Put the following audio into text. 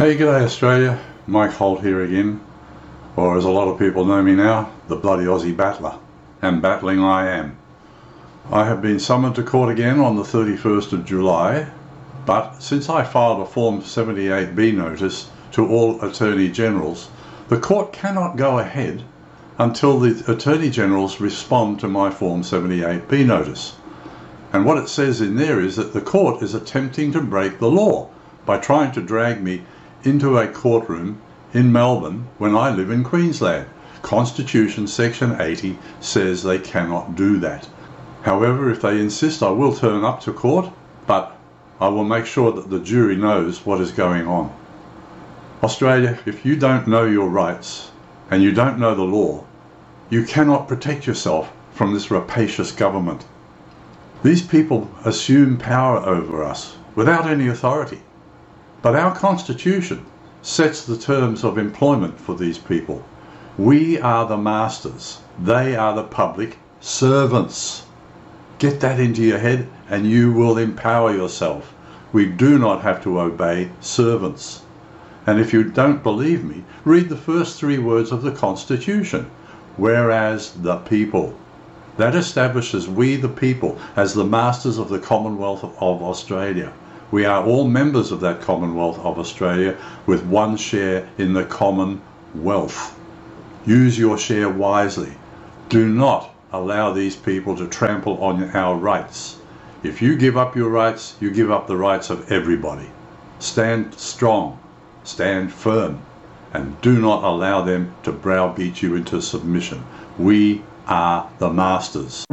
Hey, g'day Australia. Mike Holt here again, or as a lot of people know me now, the bloody Aussie battler. And battling I am. I have been summoned to court again on the 31st of July, but since I filed a Form 78B notice to all Attorney Generals, the court cannot go ahead until the Attorney Generals respond to my Form 78B notice. And what it says in there is that the court is attempting to break the law by trying to drag me into a courtroom in Melbourne when I live in Queensland. Constitution section 80 says they cannot do that. However, if they insist, I will turn up to court, but I will make sure that the jury knows what is going on. Australia, if you don't know your rights and you don't know the law, you cannot protect yourself from this rapacious government. These people assume power over us without any authority. But our Constitution sets the terms of employment for these people. We are the masters, they are the public servants. Get that into your head and you will empower yourself. We do not have to obey servants. And if you don't believe me, read the first three words of the Constitution. Whereas the people. That establishes we the people as the masters of the Commonwealth of Australia. We are all members of that Commonwealth of Australia with one share in the Commonwealth. Use your share wisely. Do not allow these people to trample on our rights. If you give up your rights, you give up the rights of everybody. Stand strong, stand firm, and do not allow them to browbeat you into submission. We are the masters.